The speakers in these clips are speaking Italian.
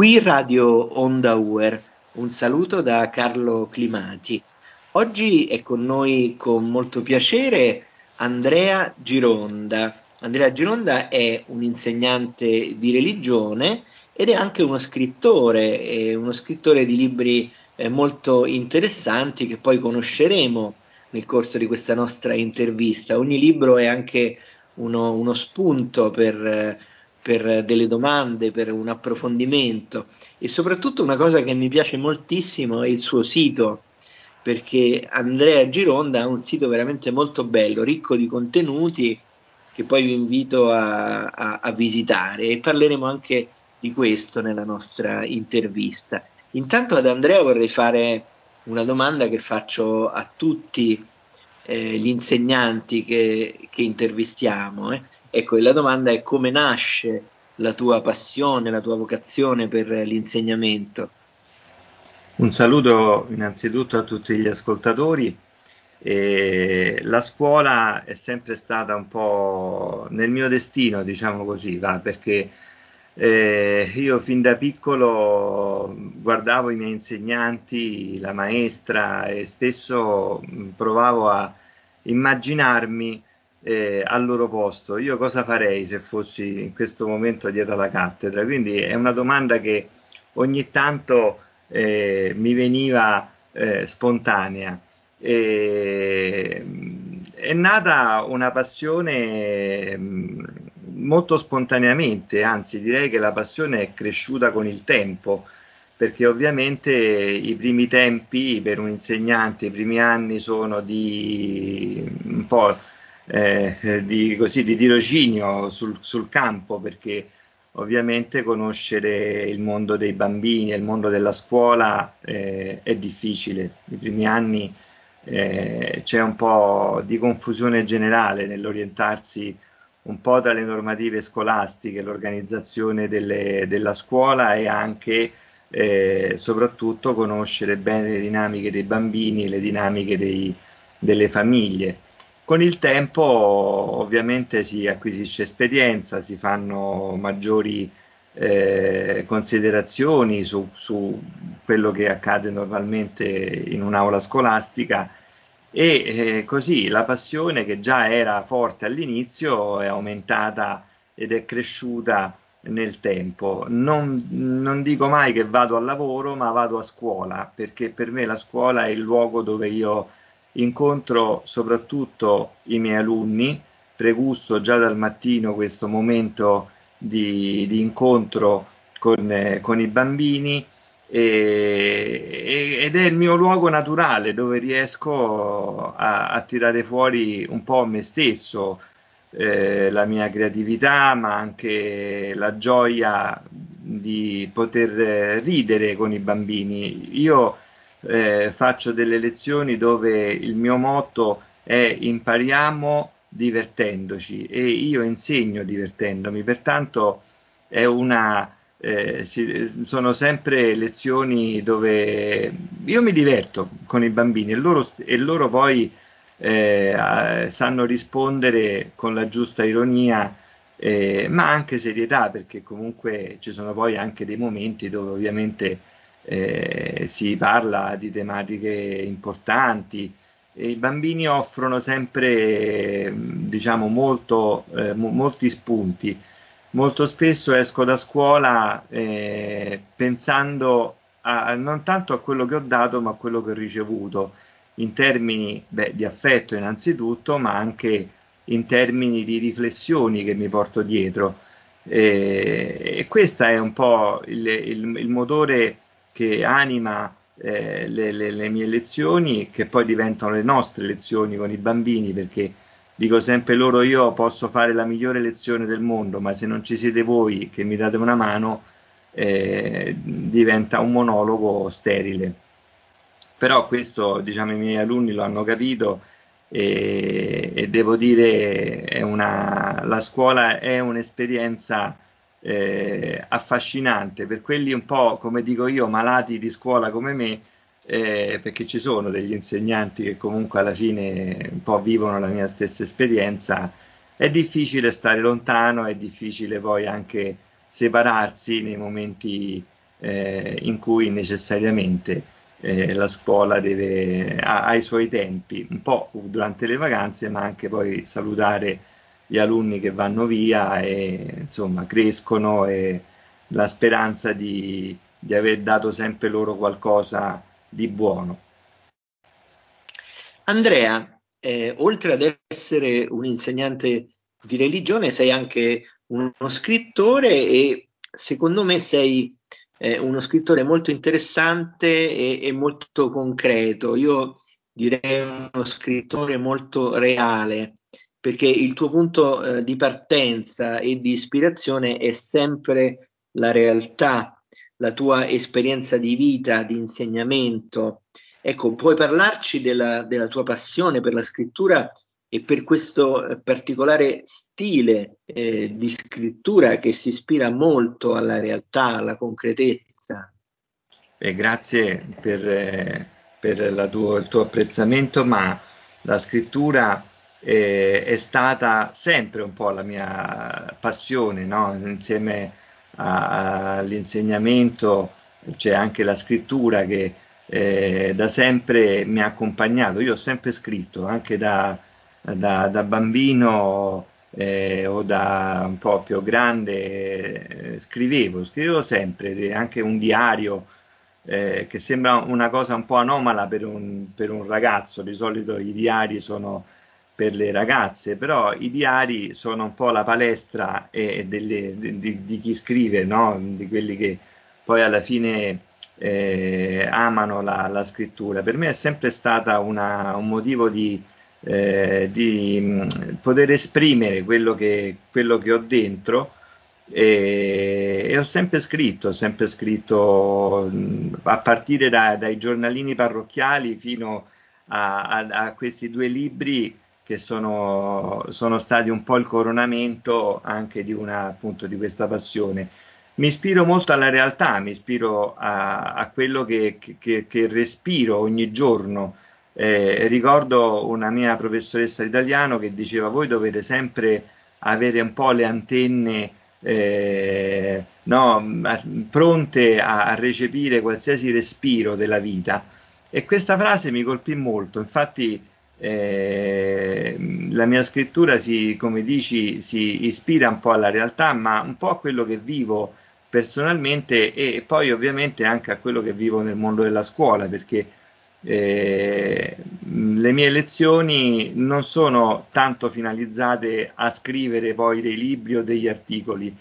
Qui Radio Onda Uer, un saluto da Carlo Climati. Oggi è con noi con molto piacere Andrea Gironda. Andrea Gironda è un insegnante di religione ed è anche uno scrittore, uno scrittore di libri eh, molto interessanti che poi conosceremo nel corso di questa nostra intervista. Ogni libro è anche uno, uno spunto per per delle domande, per un approfondimento e soprattutto una cosa che mi piace moltissimo è il suo sito perché Andrea Gironda ha un sito veramente molto bello, ricco di contenuti che poi vi invito a, a, a visitare e parleremo anche di questo nella nostra intervista. Intanto ad Andrea vorrei fare una domanda che faccio a tutti eh, gli insegnanti che, che intervistiamo. Eh. Ecco, la domanda è come nasce la tua passione, la tua vocazione per l'insegnamento? Un saluto innanzitutto a tutti gli ascoltatori. E la scuola è sempre stata un po' nel mio destino, diciamo così, va, perché eh, io fin da piccolo guardavo i miei insegnanti, la maestra e spesso provavo a immaginarmi eh, al loro posto, io cosa farei se fossi in questo momento dietro la cattedra? Quindi è una domanda che ogni tanto eh, mi veniva eh, spontanea. E, è nata una passione mm, molto spontaneamente, anzi direi che la passione è cresciuta con il tempo, perché ovviamente i primi tempi per un insegnante, i primi anni sono di un po' eh, di, così, di tirocinio sul, sul campo perché ovviamente conoscere il mondo dei bambini e il mondo della scuola eh, è difficile. I primi anni eh, c'è un po' di confusione generale nell'orientarsi un po' tra le normative scolastiche, l'organizzazione delle, della scuola e anche eh, soprattutto conoscere bene le dinamiche dei bambini e le dinamiche dei, delle famiglie. Con il tempo ovviamente si acquisisce esperienza, si fanno maggiori eh, considerazioni su, su, quello che accade normalmente in un'aula scolastica e eh, così la passione che già era forte all'inizio è aumentata ed è cresciuta nel tempo. Non, non dico mai che vado al lavoro, ma vado a scuola perché per me la scuola è il luogo dove io incontro soprattutto i miei alunni, pregusto già dal mattino questo momento di, di incontro con, eh, con, i bambini e, ed è il mio luogo naturale dove riesco a, a tirare fuori un po' me stesso, eh, la mia creatività, ma anche la gioia di poter ridere con i bambini. Io eh, faccio delle lezioni dove il mio motto è impariamo divertendoci e io insegno divertendomi, pertanto è una, eh, si, sono sempre lezioni dove io mi diverto con i bambini e loro, e loro poi eh, sanno rispondere con la giusta ironia, eh, ma anche serietà, perché comunque ci sono poi anche dei momenti dove ovviamente eh, si parla di tematiche importanti e i bambini offrono sempre diciamo molto, eh, molti spunti. Molto spesso esco da scuola eh, pensando a, non tanto a quello che ho dato ma a quello che ho ricevuto. In termini beh, di affetto innanzitutto ma anche in termini di riflessioni che mi porto dietro. E, e questo è un po' il, il, il motore che anima eh, le, le, le, mie lezioni, che poi diventano le nostre lezioni con i bambini, perché dico sempre loro io posso fare la migliore lezione del mondo, ma se non ci siete voi che mi date una mano, eh, diventa un monologo sterile. Però questo, diciamo, i miei alunni lo hanno capito e, e devo dire, è una, la scuola è un'esperienza eh, affascinante per quelli un po', come dico io, malati di scuola come me, eh, perché ci sono degli insegnanti che comunque alla fine un po' vivono la mia stessa esperienza. È difficile stare lontano, è difficile poi anche separarsi nei momenti eh, in cui necessariamente eh, la scuola deve, ha, ha, i suoi tempi, un po' durante le vacanze, ma anche poi salutare gli alunni che vanno via e insomma crescono e la speranza di, di aver dato sempre loro qualcosa di buono. Andrea, eh, oltre ad essere un insegnante di religione, sei anche uno scrittore e secondo me sei eh, uno scrittore molto interessante e, e, molto concreto. Io direi uno scrittore molto reale, perché il tuo punto eh, di partenza e di ispirazione è sempre la realtà, la tua esperienza di vita, di insegnamento. Ecco, puoi parlarci della, della tua passione per la scrittura e per questo eh, particolare stile eh, di scrittura che si ispira molto alla realtà, alla concretezza. Eh, grazie per, eh, per tuo, il tuo apprezzamento, ma la scrittura eh, è stata sempre un po' la mia passione, no? insieme all'insegnamento c'è anche la scrittura che eh, da sempre mi ha accompagnato. Io ho sempre scritto, anche da da, da bambino eh, o da un po' più grande eh, scrivevo, scrivevo sempre, anche un diario eh, che sembra una cosa un po' anomala per un, per un ragazzo, di solito i diari sono per le ragazze, però i diari sono un po' la palestra eh, delle, di, di, di, chi scrive, no? di quelli che poi alla fine eh, amano la, la, scrittura. Per me è sempre stata una, un motivo di, eh, di poter esprimere quello che, quello che ho dentro e, e, ho sempre scritto, ho sempre scritto a partire da, dai giornalini parrocchiali fino a, a, a questi due libri che sono, sono, stati un po' il coronamento anche di, una, appunto, di questa passione. Mi ispiro molto alla realtà, mi ispiro a, a quello che, che, che, respiro ogni giorno, eh, ricordo una mia professoressa italiano che diceva voi dovete sempre avere un po' le antenne eh, no, pronte a, a, recepire qualsiasi respiro della vita. E questa frase mi colpì molto. Infatti eh, la mia scrittura si, come dici si ispira un po' alla realtà ma un po' a quello che vivo personalmente e poi ovviamente anche a quello che vivo nel mondo della scuola perché eh, le mie lezioni non sono tanto finalizzate a scrivere poi dei libri o degli articoli,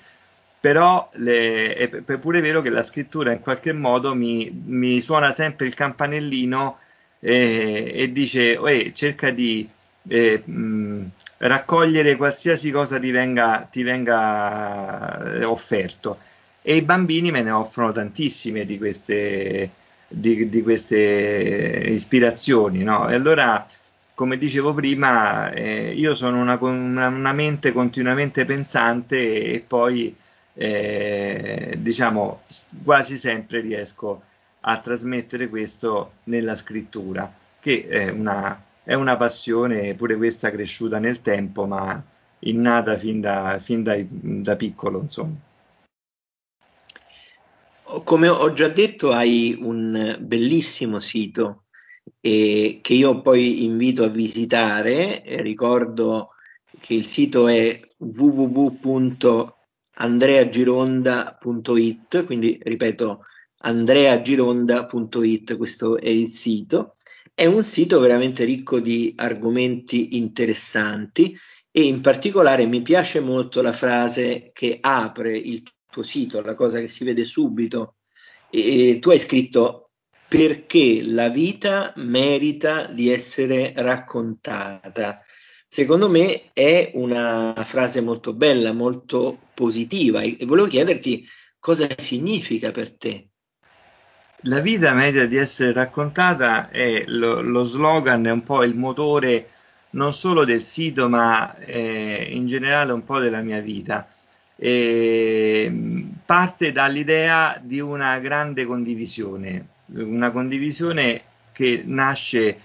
però le, è, pure vero che la scrittura in qualche modo mi, mi suona sempre il campanellino eh, e dice cerca di eh, mh, raccogliere qualsiasi cosa ti venga, ti venga eh, offerto e i bambini me ne offrono tantissime di queste di, di queste ispirazioni, no? E allora, come dicevo prima, eh, io sono una, una, mente continuamente pensante e poi, eh, diciamo, quasi sempre riesco a trasmettere questo nella scrittura, che è una, è una passione, pure questa cresciuta nel tempo, ma innata fin da, fin da, da piccolo, insomma. Come ho già detto, hai un bellissimo sito eh, che io poi invito a visitare. Ricordo che il sito è www.andreagironda.it, quindi ripeto andreagironda.it, questo è il sito. È un sito veramente ricco di argomenti interessanti e in particolare mi piace molto la frase che apre il tuo sito, la cosa che si vede subito. E tu hai scritto perché la vita merita di essere raccontata. Secondo me è una frase molto bella, molto positiva e volevo chiederti cosa significa per te. La vita merita di essere raccontata è lo, lo slogan, è un po' il motore non solo del sito ma eh, in generale un po' della mia vita eh, parte dall'idea di una grande condivisione, una condivisione che nasce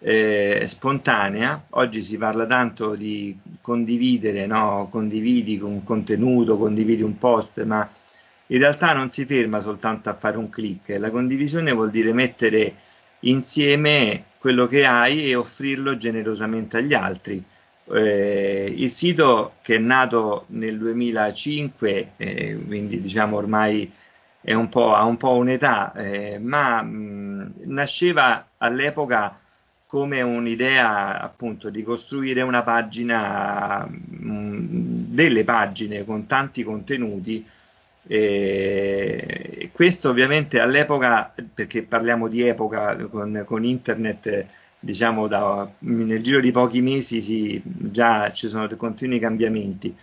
eh, spontanea. Oggi si parla tanto di condividere, no? condividi un contenuto, condividi un post, ma in realtà non si ferma soltanto a fare un click, la condivisione vuol dire mettere insieme quello che hai e offrirlo generosamente agli altri. Eh, il sito che è nato nel 2005, eh, quindi diciamo ormai un ha un po' un'età, eh, ma mh, nasceva all'epoca come un'idea appunto di costruire una pagina, mh, delle pagine con tanti contenuti. E questo ovviamente all'epoca, perché parliamo di epoca con, con internet, diciamo da, nel giro di pochi mesi si, già ci sono continui cambiamenti.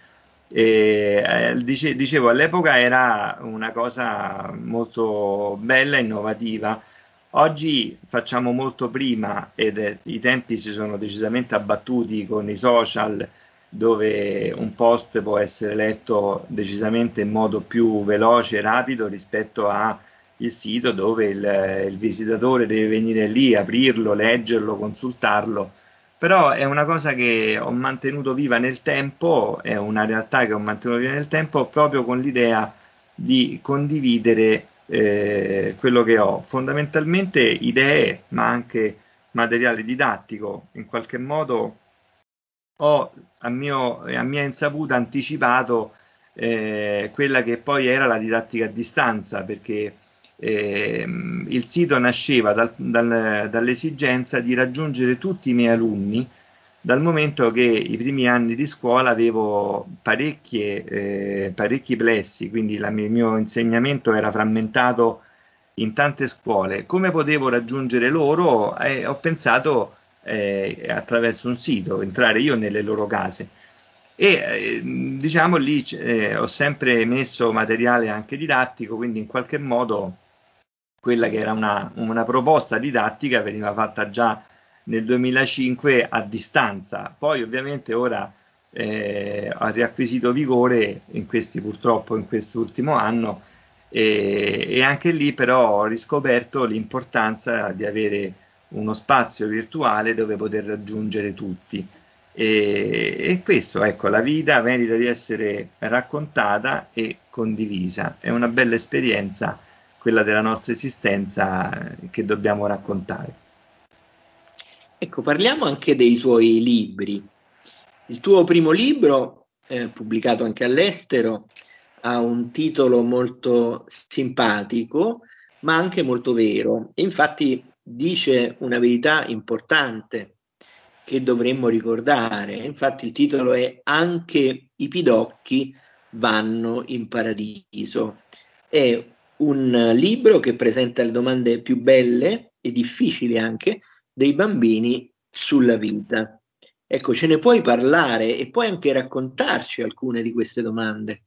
E, eh, dice, dicevo, all'epoca era una cosa molto bella, innovativa. Oggi facciamo molto prima ed è, i tempi si sono decisamente abbattuti con i social, dove un post può essere letto decisamente in modo più veloce e rapido rispetto al sito dove il, il visitatore deve venire lì, aprirlo, leggerlo, consultarlo. Però è una cosa che ho mantenuto viva nel tempo, è una realtà che ho mantenuto viva nel tempo proprio con l'idea di condividere eh, quello che ho, fondamentalmente idee, ma anche materiale didattico, in qualche modo ho a, mio, a mia insaputa anticipato eh, quella che poi era la didattica a distanza, perché eh, il sito nasceva dal, dal, dall'esigenza di raggiungere tutti i miei alunni, dal momento che i primi anni di scuola avevo eh, parecchi plessi, quindi il mio insegnamento era frammentato in tante scuole. Come potevo raggiungere loro? Eh, ho pensato eh, attraverso un sito, entrare io nelle loro case. E eh, diciamo lì eh, ho sempre messo materiale anche didattico, quindi in qualche modo quella che era una, una proposta didattica veniva fatta già nel 2005 a distanza. Poi ovviamente ora eh, ha riacquisito vigore in questi purtroppo in quest'ultimo anno e, e, anche lì però ho riscoperto l'importanza di avere uno spazio virtuale dove poter raggiungere tutti. E, e questo, ecco, la vita merita di essere raccontata e condivisa. È una bella esperienza quella della nostra esistenza che dobbiamo raccontare. Ecco, parliamo anche dei tuoi libri. Il tuo primo libro, eh, pubblicato anche all'estero, ha un titolo molto simpatico, ma anche molto vero. Infatti dice una verità importante che dovremmo ricordare. Infatti il titolo è Anche i pidocchi vanno in paradiso. È un libro che presenta le domande più belle e difficili anche dei bambini sulla vita. Ecco, ce ne puoi parlare e puoi anche raccontarci alcune di queste domande.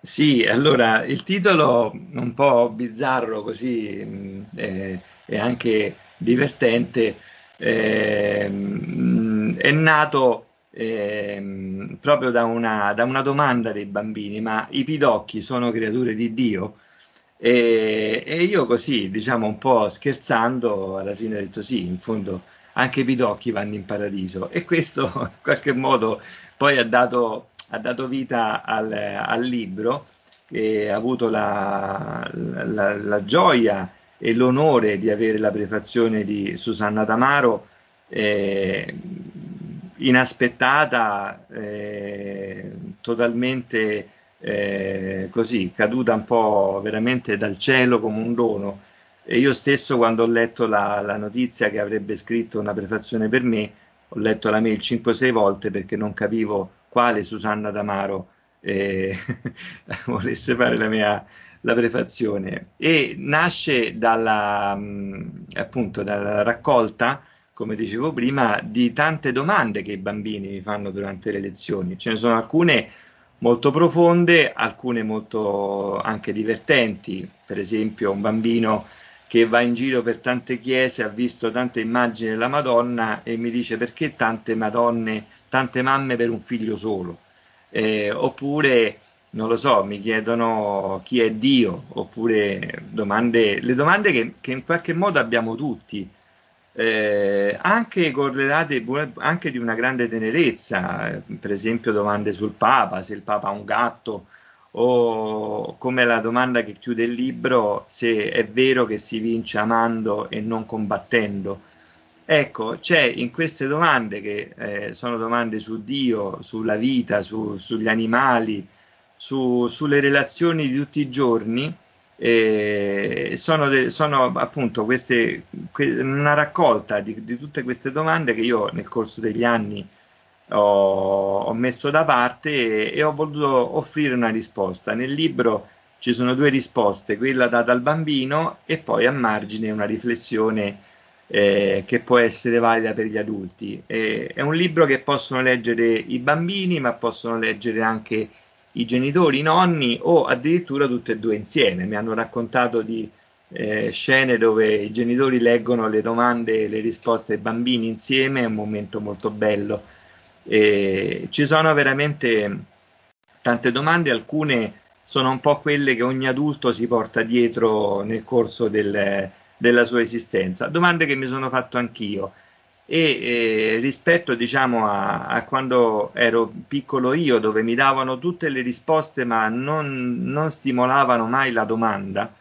Sì, allora il titolo un po' bizzarro così mh, eh, è anche divertente, eh, è nato eh, proprio da una, da una domanda dei bambini, ma i pidocchi sono creature di Dio? E, e, io così, diciamo un po' scherzando, alla fine ho detto sì, in fondo anche i pidocchi vanno in paradiso. E questo in qualche modo poi ha dato, ha dato vita al, al, libro che ha avuto la, la, la, gioia e l'onore di avere la prefazione di Susanna Tamaro. Eh, inaspettata, eh, totalmente eh, così, caduta un po' veramente dal cielo come un dono. E io stesso, quando ho letto la, la notizia che avrebbe scritto una prefazione per me, ho letto la mail 5-6 volte perché non capivo quale Susanna Damaro eh, volesse fare la mia la prefazione. E nasce dalla, mh, appunto, dalla raccolta, come dicevo prima, di tante domande che i bambini mi fanno durante le lezioni. Ce ne sono alcune molto profonde, alcune molto anche divertenti, per esempio un bambino che va in giro per tante chiese, ha visto tante immagini della Madonna e mi dice perché tante Madonne, tante mamme per un figlio solo, eh, oppure non lo so, mi chiedono chi è Dio, oppure domande, le domande che, che in qualche modo abbiamo tutti, eh, anche correlate anche di una grande tenerezza, per esempio domande sul Papa, se il Papa ha un gatto o come la domanda che chiude il libro, se è vero che si vince amando e non combattendo. Ecco, c'è in queste domande, che eh, sono domande su Dio, sulla vita, su, sugli animali, su, sulle relazioni di tutti i giorni, eh, sono, de, sono, appunto queste, que, una raccolta di, di, tutte queste domande che io nel corso degli anni ho, ho messo da parte e, e, ho voluto offrire una risposta. Nel libro ci sono due risposte, quella data al bambino e poi a margine una riflessione eh, che può essere valida per gli adulti. Eh, è un libro che possono leggere i bambini, ma possono leggere anche i genitori, i nonni o addirittura tutte e due insieme. Mi hanno raccontato di eh, scene dove i genitori leggono le domande e le risposte ai bambini insieme, è un momento molto bello. Ci sono veramente tante domande, alcune sono un po' quelle che ogni adulto si porta dietro nel corso del, della sua esistenza, domande che mi sono fatto anch'io. E eh, rispetto diciamo a, a, quando ero piccolo io dove mi davano tutte le risposte ma non, non stimolavano mai la domanda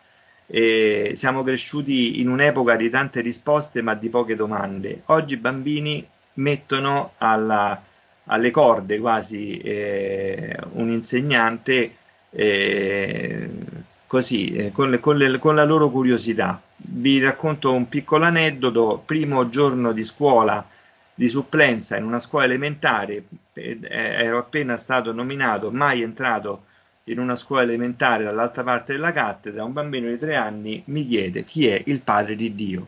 e siamo cresciuti in un'epoca di tante risposte ma di poche domande. Oggi i bambini mettono alla, alle corde quasi eh, un insegnante eh, così, eh, con, le, con, le, con, la loro curiosità. Vi racconto un piccolo aneddoto. Primo giorno di scuola di supplenza in una scuola elementare, eh, ero appena stato nominato, mai entrato in una scuola elementare dall'altra parte della cattedra, un bambino di tre anni mi chiede chi è il padre di Dio.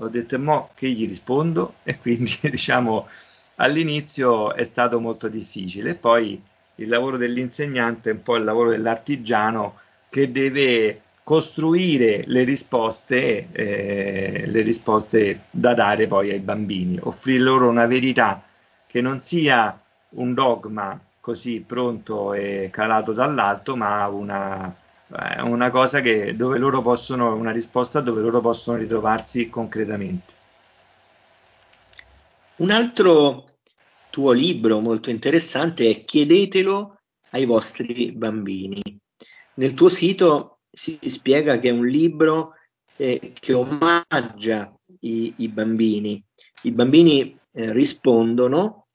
Ho detto, mo che gli rispondo? E quindi diciamo all'inizio è stato molto difficile. Poi il lavoro dell'insegnante è un po' il lavoro dell'artigiano che deve costruire le risposte, eh, le risposte da dare poi ai bambini, offrire loro una verità che non sia un dogma così pronto e calato dall'alto, ma una, eh, una cosa che, dove loro possono, una risposta dove loro possono ritrovarsi concretamente. Un altro tuo libro molto interessante è Chiedetelo ai vostri bambini. Nel tuo sito si spiega che è un libro eh, che omaggia i, i, bambini. I bambini eh, rispondono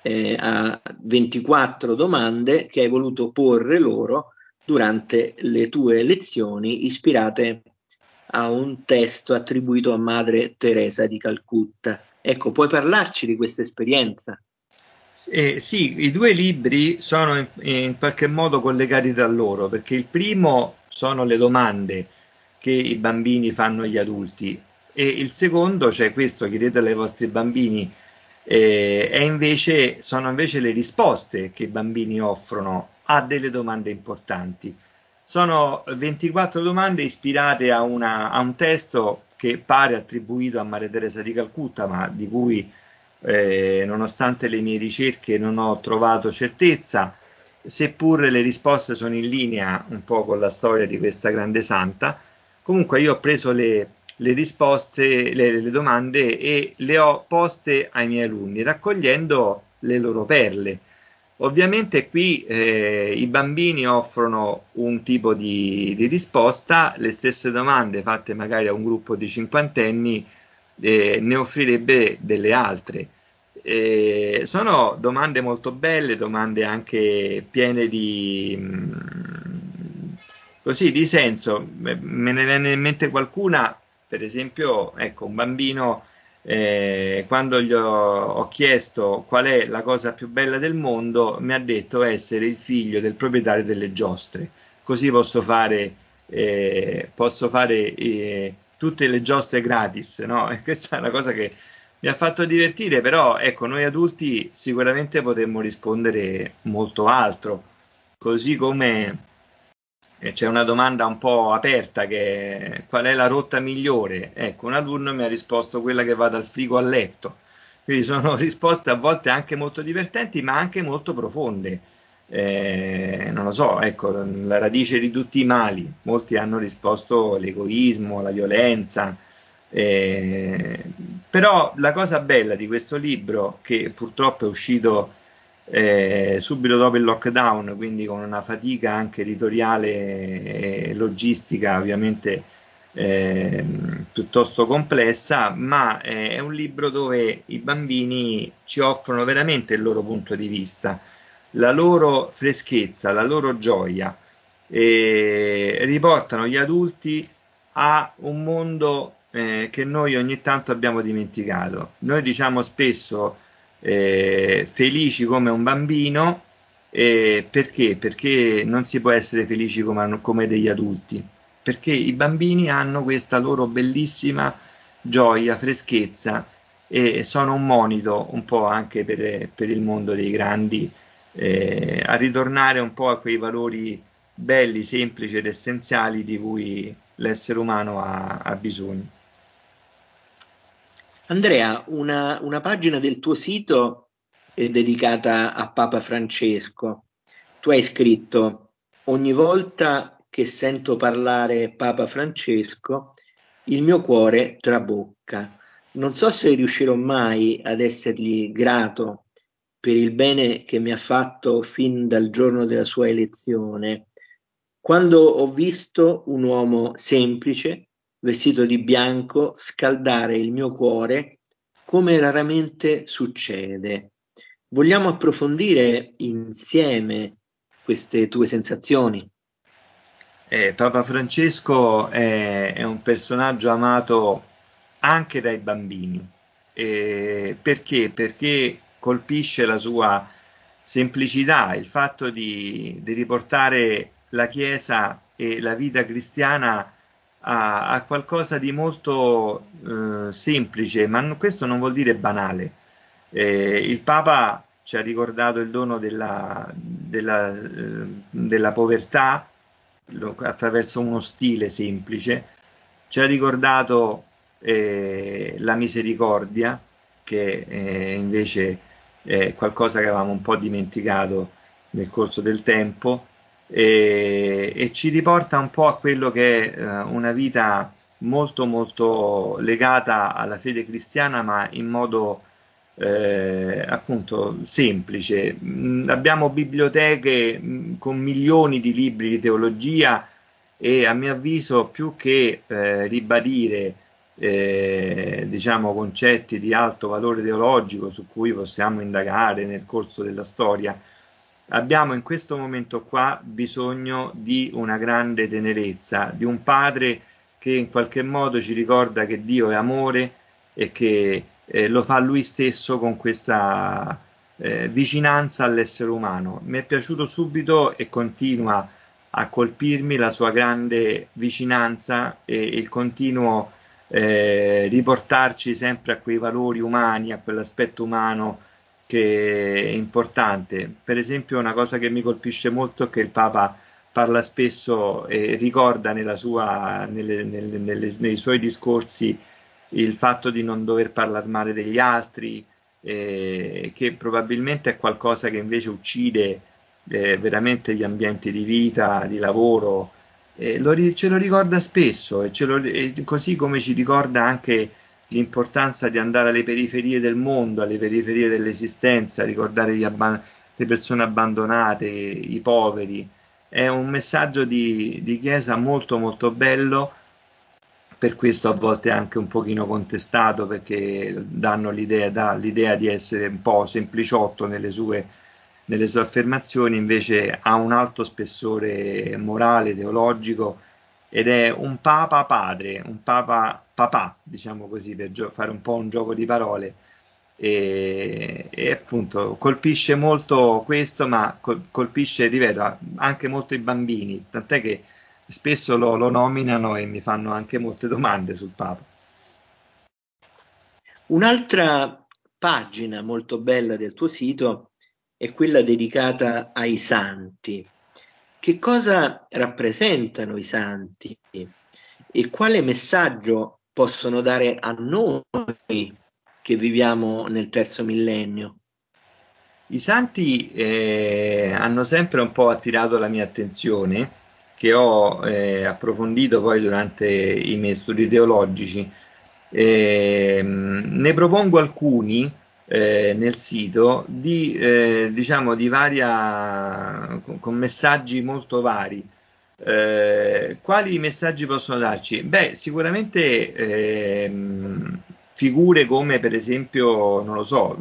eh, a 24 domande che hai voluto porre loro durante le tue lezioni ispirate a un testo attribuito a Madre Teresa di Calcutta. Ecco, puoi parlarci di questa esperienza? Eh, sì, i due libri sono in, in, qualche modo collegati tra loro, perché il primo sono le domande che i bambini fanno agli adulti e il secondo, cioè questo, chiedetelo ai vostri bambini, eh, invece, sono invece le risposte che i bambini offrono a delle domande importanti. Sono 24 domande ispirate a, una, a un testo che pare attribuito a Maria Teresa di Calcutta, ma di cui eh, nonostante le mie ricerche non ho trovato certezza, seppur le risposte sono in linea un po' con la storia di questa grande santa. Comunque io ho preso le, le risposte, le, le domande e le ho poste ai miei alunni, raccogliendo le loro perle. Ovviamente qui eh, i bambini offrono un tipo di, di, risposta, le stesse domande fatte magari a un gruppo di cinquantenni eh, ne offrirebbe delle altre. Eh, sono domande molto belle, domande anche piene di, mh, mm, così, di senso. Me ne viene in mente qualcuna, per esempio, ecco, un bambino, eh, quando gli ho, ho, chiesto qual è la cosa più bella del mondo, mi ha detto essere il figlio del proprietario delle giostre. Così posso fare, eh, posso fare eh, tutte le giostre gratis, no? E questa è una cosa che mi ha fatto divertire, però ecco, noi adulti sicuramente potremmo rispondere molto altro, così come eh, c'è una domanda un po' aperta che è qual è la rotta migliore? Ecco, un alunno mi ha risposto quella che va dal frigo al letto. Quindi sono risposte a volte anche molto divertenti, ma anche molto profonde eh, non lo so, ecco, la radice di tutti i mali. Molti hanno risposto l'egoismo, la violenza. Eh, però la cosa bella di questo libro, che purtroppo è uscito eh, subito dopo il lockdown, quindi con una fatica anche editoriale e logistica ovviamente eh, piuttosto complessa, ma è un libro dove i bambini ci offrono veramente il loro punto di vista, la loro freschezza, la loro gioia e riportano gli adulti a un mondo eh, che noi ogni tanto abbiamo dimenticato. Noi diciamo spesso eh, felici come un bambino, eh, perché? Perché non si può essere felici come, come degli adulti, perché i bambini hanno questa loro bellissima gioia, freschezza e sono un monito un po' anche per, per il mondo dei grandi, eh, a ritornare un po' a quei valori belli, semplici ed essenziali di cui l'essere umano ha, ha bisogno. Andrea, una, una pagina del tuo sito è dedicata a Papa Francesco. Tu hai scritto ogni volta che sento parlare Papa Francesco, il mio cuore trabocca. Non so se riuscirò mai ad essergli grato per il bene che mi ha fatto fin dal giorno della sua elezione, quando ho visto un uomo semplice, vestito di bianco, scaldare il mio cuore come raramente succede. Vogliamo approfondire insieme queste tue sensazioni? Eh, Papa Francesco è, è, un personaggio amato anche dai bambini. Eh, perché? Perché colpisce la sua semplicità, il fatto di, di riportare la Chiesa e la vita cristiana a, a qualcosa di molto eh, semplice, ma questo non vuol dire banale. Eh, il Papa ci ha ricordato il dono della, della, eh, della povertà lo, attraverso uno stile semplice, ci ha ricordato eh, la misericordia, che eh, invece è qualcosa che avevamo un po' dimenticato nel corso del tempo, e, e ci riporta un po' a quello che è eh, una vita molto molto legata alla fede cristiana ma in modo eh, appunto semplice. Mm, abbiamo biblioteche mm, con milioni di libri di teologia e a mio avviso più che eh, ribadire eh, diciamo concetti di alto valore teologico su cui possiamo indagare nel corso della storia abbiamo in questo momento qua bisogno di una grande tenerezza, di un padre che in qualche modo ci ricorda che Dio è amore e che eh, lo fa lui stesso con questa eh, vicinanza all'essere umano. Mi è piaciuto subito e continua a colpirmi la sua grande vicinanza e il continuo eh, riportarci sempre a quei valori umani, a quell'aspetto umano che è importante. Per esempio, una cosa che mi colpisce molto è che il Papa parla spesso e ricorda sua, nelle, nelle, nelle, nei suoi discorsi il fatto di non dover parlare male degli altri, eh, che probabilmente è qualcosa che invece uccide eh, veramente gli ambienti di vita, di lavoro. Eh, lo, ce lo ricorda spesso e, lo, così come ci ricorda anche l'importanza di andare alle periferie del mondo, alle periferie dell'esistenza, ricordare abban- le persone abbandonate, i poveri. È un messaggio di, di chiesa molto molto bello, per questo a volte anche un pochino contestato perché danno l'idea, dà l'idea di essere un po' sempliciotto nelle sue, nelle sue affermazioni, invece ha un alto spessore morale, teologico ed è un papa padre, un papa papà, diciamo così, per gio- fare un po' un gioco di parole. E, e appunto colpisce molto questo, ma col- colpisce, ripeto, anche molto i bambini, tant'è che spesso lo, lo nominano e mi fanno anche molte domande sul Papa. Un'altra pagina molto bella del tuo sito è quella dedicata ai santi. Che cosa rappresentano i santi e quale messaggio possono dare a noi che viviamo nel terzo millennio? I santi eh, hanno sempre un po' attirato la mia attenzione, che ho eh, approfondito poi durante i miei studi teologici. Eh, ne propongo alcuni eh, nel sito di, eh, diciamo, di varia, con, con, messaggi molto vari. Eh, quali messaggi possono darci? Beh, sicuramente ehm, figure come per esempio, non lo so,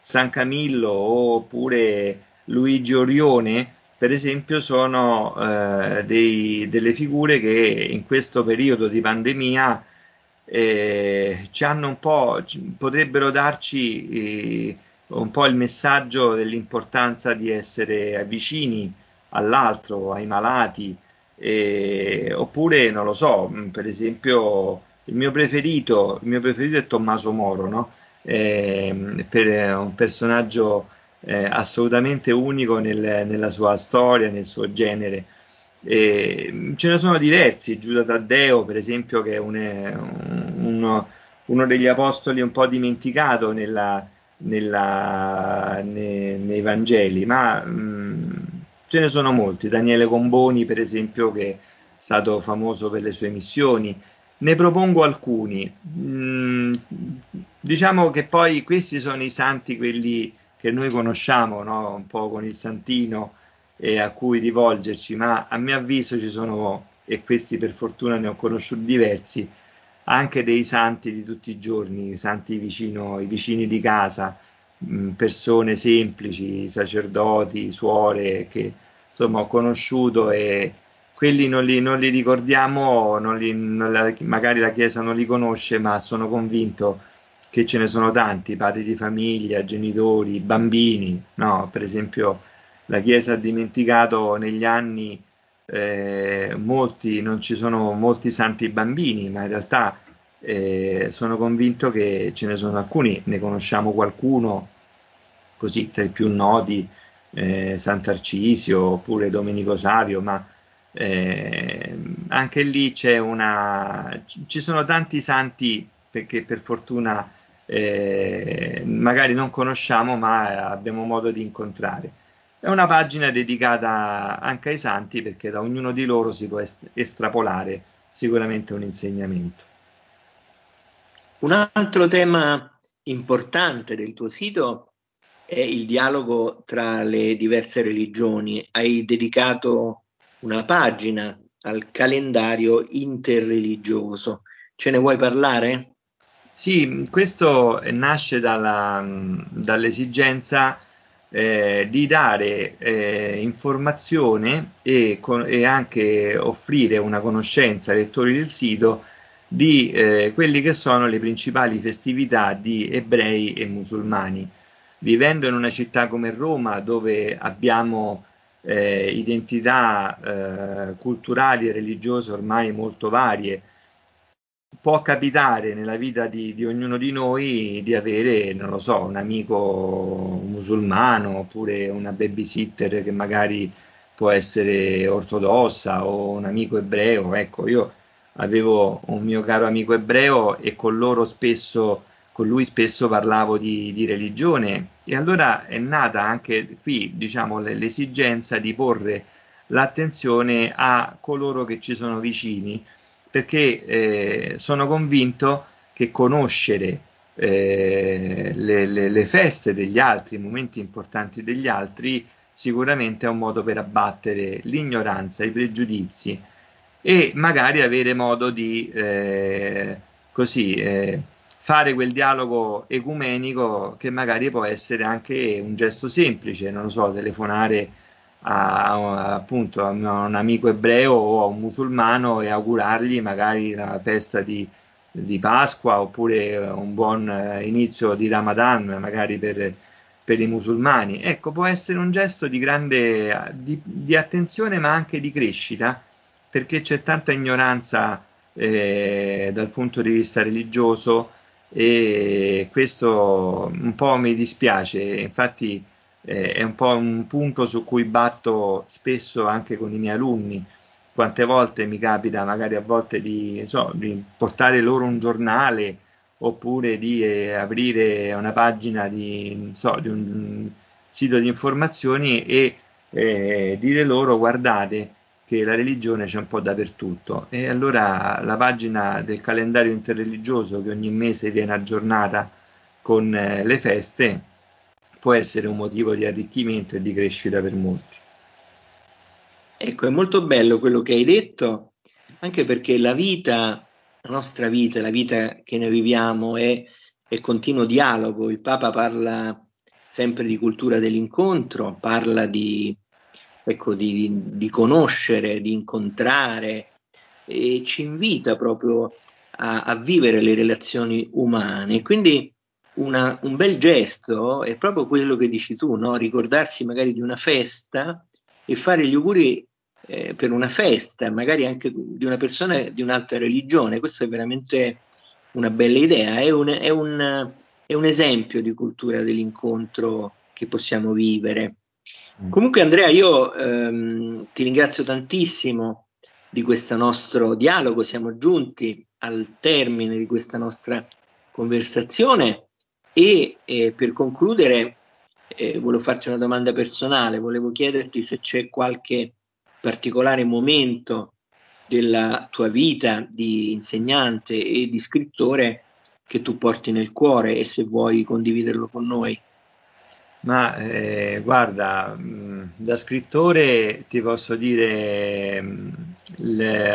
San Camillo oppure Luigi Orione, per esempio, sono eh, dei, delle figure che in questo periodo di pandemia eh, ci hanno un po', potrebbero darci eh, un po' il messaggio dell'importanza di essere vicini all'altro, ai malati, eh, oppure non lo so, per esempio il mio preferito, il mio preferito è Tommaso Moro, no? eh, per un personaggio eh, assolutamente unico nel, nella sua storia, nel suo genere. E ce ne sono diversi, Giuda Taddeo per esempio che è un, un, uno degli apostoli un po' dimenticato nella, nella, ne, nei Vangeli, ma mh, ce ne sono molti, Daniele Comboni per esempio che è stato famoso per le sue missioni, ne propongo alcuni, mm, diciamo che poi questi sono i santi, quelli che noi conosciamo, no? un po' con il santino e a cui rivolgerci, ma a mio avviso ci sono, e questi per fortuna ne ho conosciuti diversi, anche dei santi di tutti i giorni, santi vicino, i vicini di casa, mh, persone semplici, sacerdoti, suore che insomma ho conosciuto e quelli non li, non li ricordiamo, non li, non la, magari la Chiesa non li conosce, ma sono convinto che ce ne sono tanti, padri di famiglia, genitori, bambini, no? Per esempio la Chiesa ha dimenticato negli anni eh, molti, non ci sono molti santi bambini, ma in realtà eh, sono convinto che ce ne sono alcuni, ne conosciamo qualcuno, così tra i più noti, eh, Sant'Arcisio oppure Domenico Savio, ma eh, anche lì c'è una, ci sono tanti santi perché per fortuna eh, magari non conosciamo ma abbiamo modo di incontrare. È una pagina dedicata anche ai santi perché da ognuno di loro si può est- estrapolare sicuramente un insegnamento. Un altro tema importante del tuo sito è il dialogo tra le diverse religioni. Hai dedicato una pagina al calendario interreligioso. Ce ne vuoi parlare? Sì, questo nasce dalla, dall'esigenza eh, di dare eh, informazione e, con, e, anche offrire una conoscenza ai lettori del sito di eh, quelle che sono le principali festività di ebrei e musulmani. Vivendo in una città come Roma, dove abbiamo eh, identità eh, culturali e religiose ormai molto varie, può capitare nella vita di, di, ognuno di noi di avere, non lo so, un amico musulmano oppure una babysitter che magari può essere ortodossa o un amico ebreo. Ecco, io avevo un mio caro amico ebreo e con loro spesso con lui spesso parlavo di, di, religione e allora è nata anche qui diciamo, l'esigenza di porre l'attenzione a coloro che ci sono vicini perché eh, sono convinto che conoscere eh, le, le, le feste degli altri, i momenti importanti degli altri, sicuramente è un modo per abbattere l'ignoranza, i pregiudizi e magari avere modo di eh, così eh, fare quel dialogo ecumenico che magari può essere anche un gesto semplice, non lo so, telefonare a, appunto a un amico ebreo o a un musulmano e augurargli magari la festa di, di Pasqua oppure un buon eh, inizio di Ramadan, magari per, per, i musulmani. Ecco, può essere un gesto di grande di, di attenzione ma anche di crescita, perché c'è tanta ignoranza eh, dal punto di vista religioso e questo un po' mi dispiace, infatti eh, è un po' un punto su cui batto spesso anche con i miei alunni. Quante volte mi capita magari a volte di, so, di portare loro un giornale oppure di eh, aprire una pagina di, so, di un sito di informazioni e eh, dire loro guardate che la religione c'è un po' dappertutto e allora la pagina del calendario interreligioso che ogni mese viene aggiornata con eh, le feste può essere un motivo di arricchimento e di crescita per molti. Ecco, è molto bello quello che hai detto, anche perché la vita, la nostra vita, la vita che noi viviamo è, è continuo dialogo. Il Papa parla sempre di cultura dell'incontro, parla di, ecco, di, di conoscere, di incontrare e ci invita proprio a, a vivere le relazioni umane. Quindi una, un bel gesto è proprio quello che dici tu, no? ricordarsi magari di una festa e fare gli auguri eh, per una festa, magari anche di una persona di un'altra religione. Questo è veramente una bella idea, è un, è un, è un esempio di cultura dell'incontro che possiamo vivere. Mm. Comunque Andrea, io ehm, ti ringrazio tantissimo di questo nostro dialogo, siamo giunti al termine di questa nostra conversazione e eh, per concludere eh, volevo farti una domanda personale, volevo chiederti se c'è qualche particolare momento della tua vita di insegnante e di scrittore che tu porti nel cuore e se vuoi condividerlo con noi. Ma eh, guarda, mh, da scrittore ti posso dire, mh,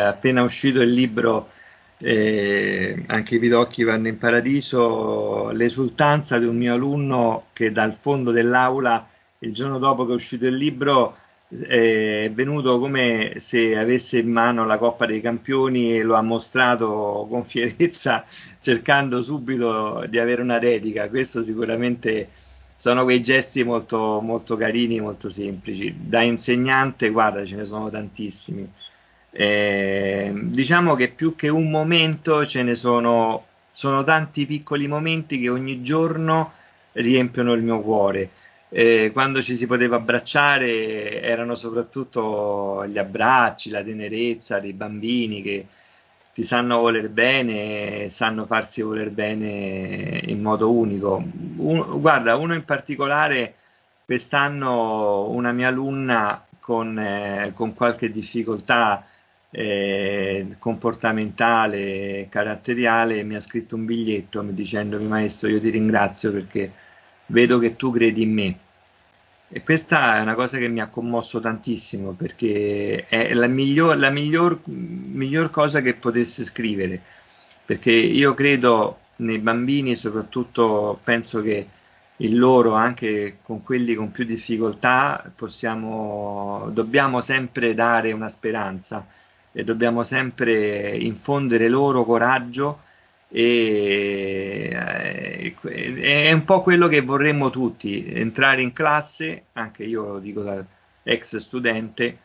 appena uscito il libro eh, Anche i pidocchi vanno in paradiso, l'esultanza di un mio alunno che dal fondo dell'aula, il giorno dopo che è uscito il libro, è venuto come se avesse in mano la Coppa dei Campioni e lo ha mostrato con fierezza, cercando subito di avere una dedica. Questo sicuramente sono quei gesti molto, molto carini, molto semplici. Da insegnante, guarda, ce ne sono tantissimi. Eh, diciamo che più che un momento ce ne sono, sono tanti piccoli momenti che ogni giorno riempiono il mio cuore eh, quando ci si poteva abbracciare erano soprattutto gli abbracci, la tenerezza dei bambini che ti sanno voler bene, sanno farsi voler bene in modo unico. Un, guarda, uno in particolare, quest'anno una mia alunna con, eh, con qualche difficoltà eh, comportamentale, caratteriale, mi ha scritto un biglietto dicendomi maestro io ti ringrazio perché vedo che tu credi in me. E questa è una cosa che mi ha commosso tantissimo perché è la miglior, la miglior, miglior cosa che potesse scrivere. Perché io credo nei bambini, soprattutto penso che il loro, anche con quelli con più difficoltà, possiamo, dobbiamo sempre dare una speranza e dobbiamo sempre infondere loro coraggio e eh, è un po' quello che vorremmo tutti, entrare in classe, anche io lo dico da ex studente,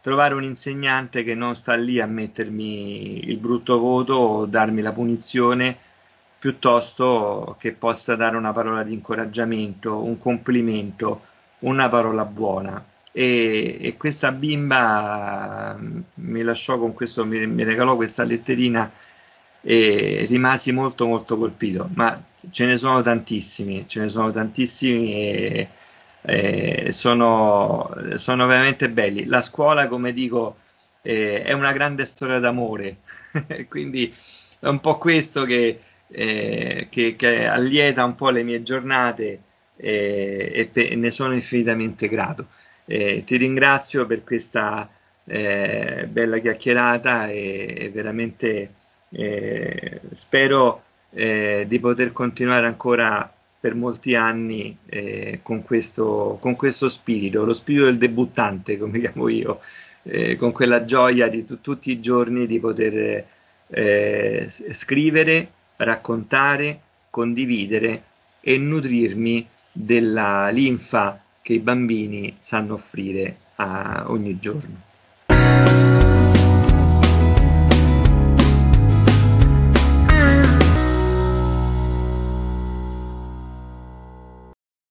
trovare un insegnante che non sta lì a mettermi il brutto voto o darmi la punizione, piuttosto che possa dare una parola di incoraggiamento, un complimento, una parola buona. E, e questa bimba mi lasciò con questo, mi, mi regalò questa letterina e rimasi molto molto colpito, ma ce ne sono tantissimi, ce ne sono tantissimi e, e sono, sono, veramente belli. La scuola, come dico, è una grande storia d'amore, quindi è un po' questo che, eh, che, che, allieta un po' le mie giornate eh, e, pe- ne sono infinitamente grato. Eh, ti ringrazio per questa eh, bella chiacchierata e, e veramente eh, spero eh, di poter continuare ancora per molti anni eh, con, questo, con, questo, spirito, lo spirito del debuttante, come chiamo io, eh, con quella gioia di t- tutti i giorni di poter scrivere, raccontare, condividere e nutrirmi della linfa che i bambini sanno offrire a ogni giorno.